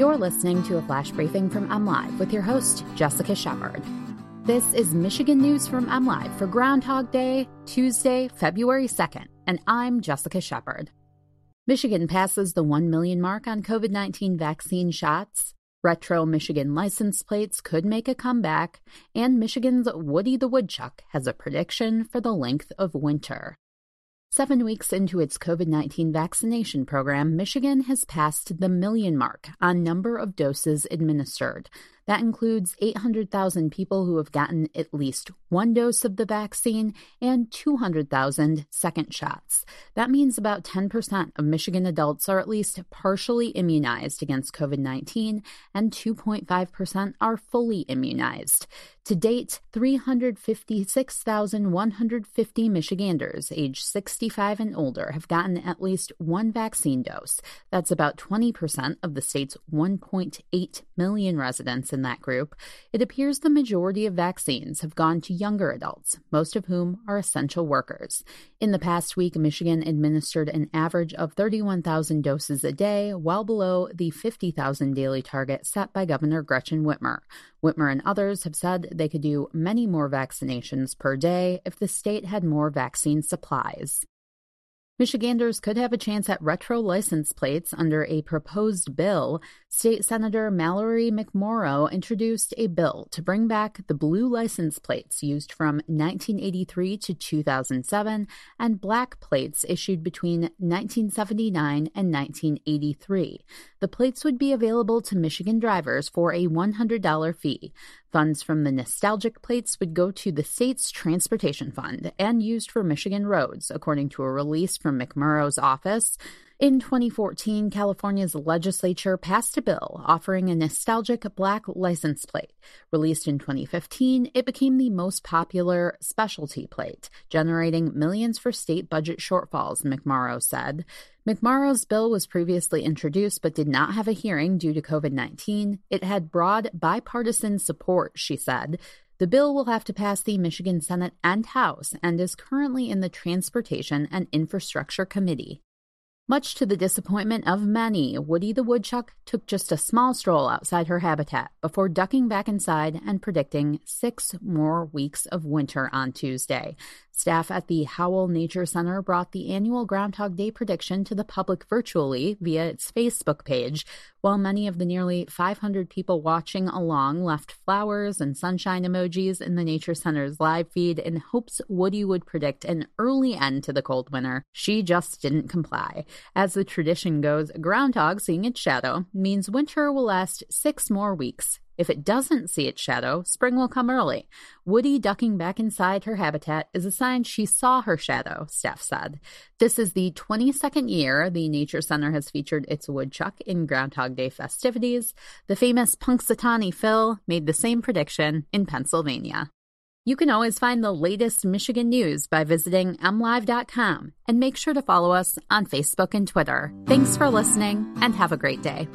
You're listening to a flash briefing from MLive with your host, Jessica Shepard. This is Michigan News from MLive for Groundhog Day, Tuesday, February 2nd, and I'm Jessica Shepard. Michigan passes the 1 million mark on COVID 19 vaccine shots. Retro Michigan license plates could make a comeback, and Michigan's Woody the Woodchuck has a prediction for the length of winter. Seven weeks into its COVID 19 vaccination program, Michigan has passed the million mark on number of doses administered. That includes 800,000 people who have gotten at least one dose of the vaccine and 200,000 second shots. That means about 10% of Michigan adults are at least partially immunized against COVID 19, and 2.5% are fully immunized. To date, 356,150 Michiganders aged 65 and older have gotten at least one vaccine dose. That's about 20% of the state's 1.8 million residents in that group. It appears the majority of vaccines have gone to younger adults, most of whom are essential workers. In the past week, Michigan administered an average of 31,000 doses a day, well below the 50,000 daily target set by Governor Gretchen Whitmer. Whitmer and others have said they could do many more vaccinations per day if the state had more vaccine supplies. Michiganders could have a chance at retro license plates under a proposed bill. State Senator Mallory McMorrow introduced a bill to bring back the blue license plates used from 1983 to 2007 and black plates issued between 1979 and 1983. The plates would be available to Michigan drivers for a $100 fee. Funds from the nostalgic plates would go to the state's transportation fund and used for Michigan roads, according to a release from McMorrow's office. In 2014, California's legislature passed a bill offering a nostalgic black license plate. Released in 2015, it became the most popular specialty plate, generating millions for state budget shortfalls, McMorrow said. McMorrow's bill was previously introduced but did not have a hearing due to COVID 19. It had broad bipartisan support, she said. The bill will have to pass the Michigan Senate and House and is currently in the Transportation and Infrastructure Committee. Much to the disappointment of many, Woody the Woodchuck took just a small stroll outside her habitat before ducking back inside and predicting six more weeks of winter on Tuesday. Staff at the Howell Nature Center brought the annual Groundhog Day prediction to the public virtually via its Facebook page, while many of the nearly 500 people watching along left flowers and sunshine emojis in the Nature Center's live feed in hopes Woody would predict an early end to the cold winter. She just didn't comply. As the tradition goes, groundhog seeing its shadow means winter will last six more weeks. If it doesn't see its shadow, spring will come early. Woody ducking back inside her habitat is a sign she saw her shadow, staff said. This is the 22nd year the Nature Center has featured its woodchuck in Groundhog Day festivities. The famous Punxsutawney Phil made the same prediction in Pennsylvania. You can always find the latest Michigan news by visiting mlive.com and make sure to follow us on Facebook and Twitter. Thanks for listening and have a great day.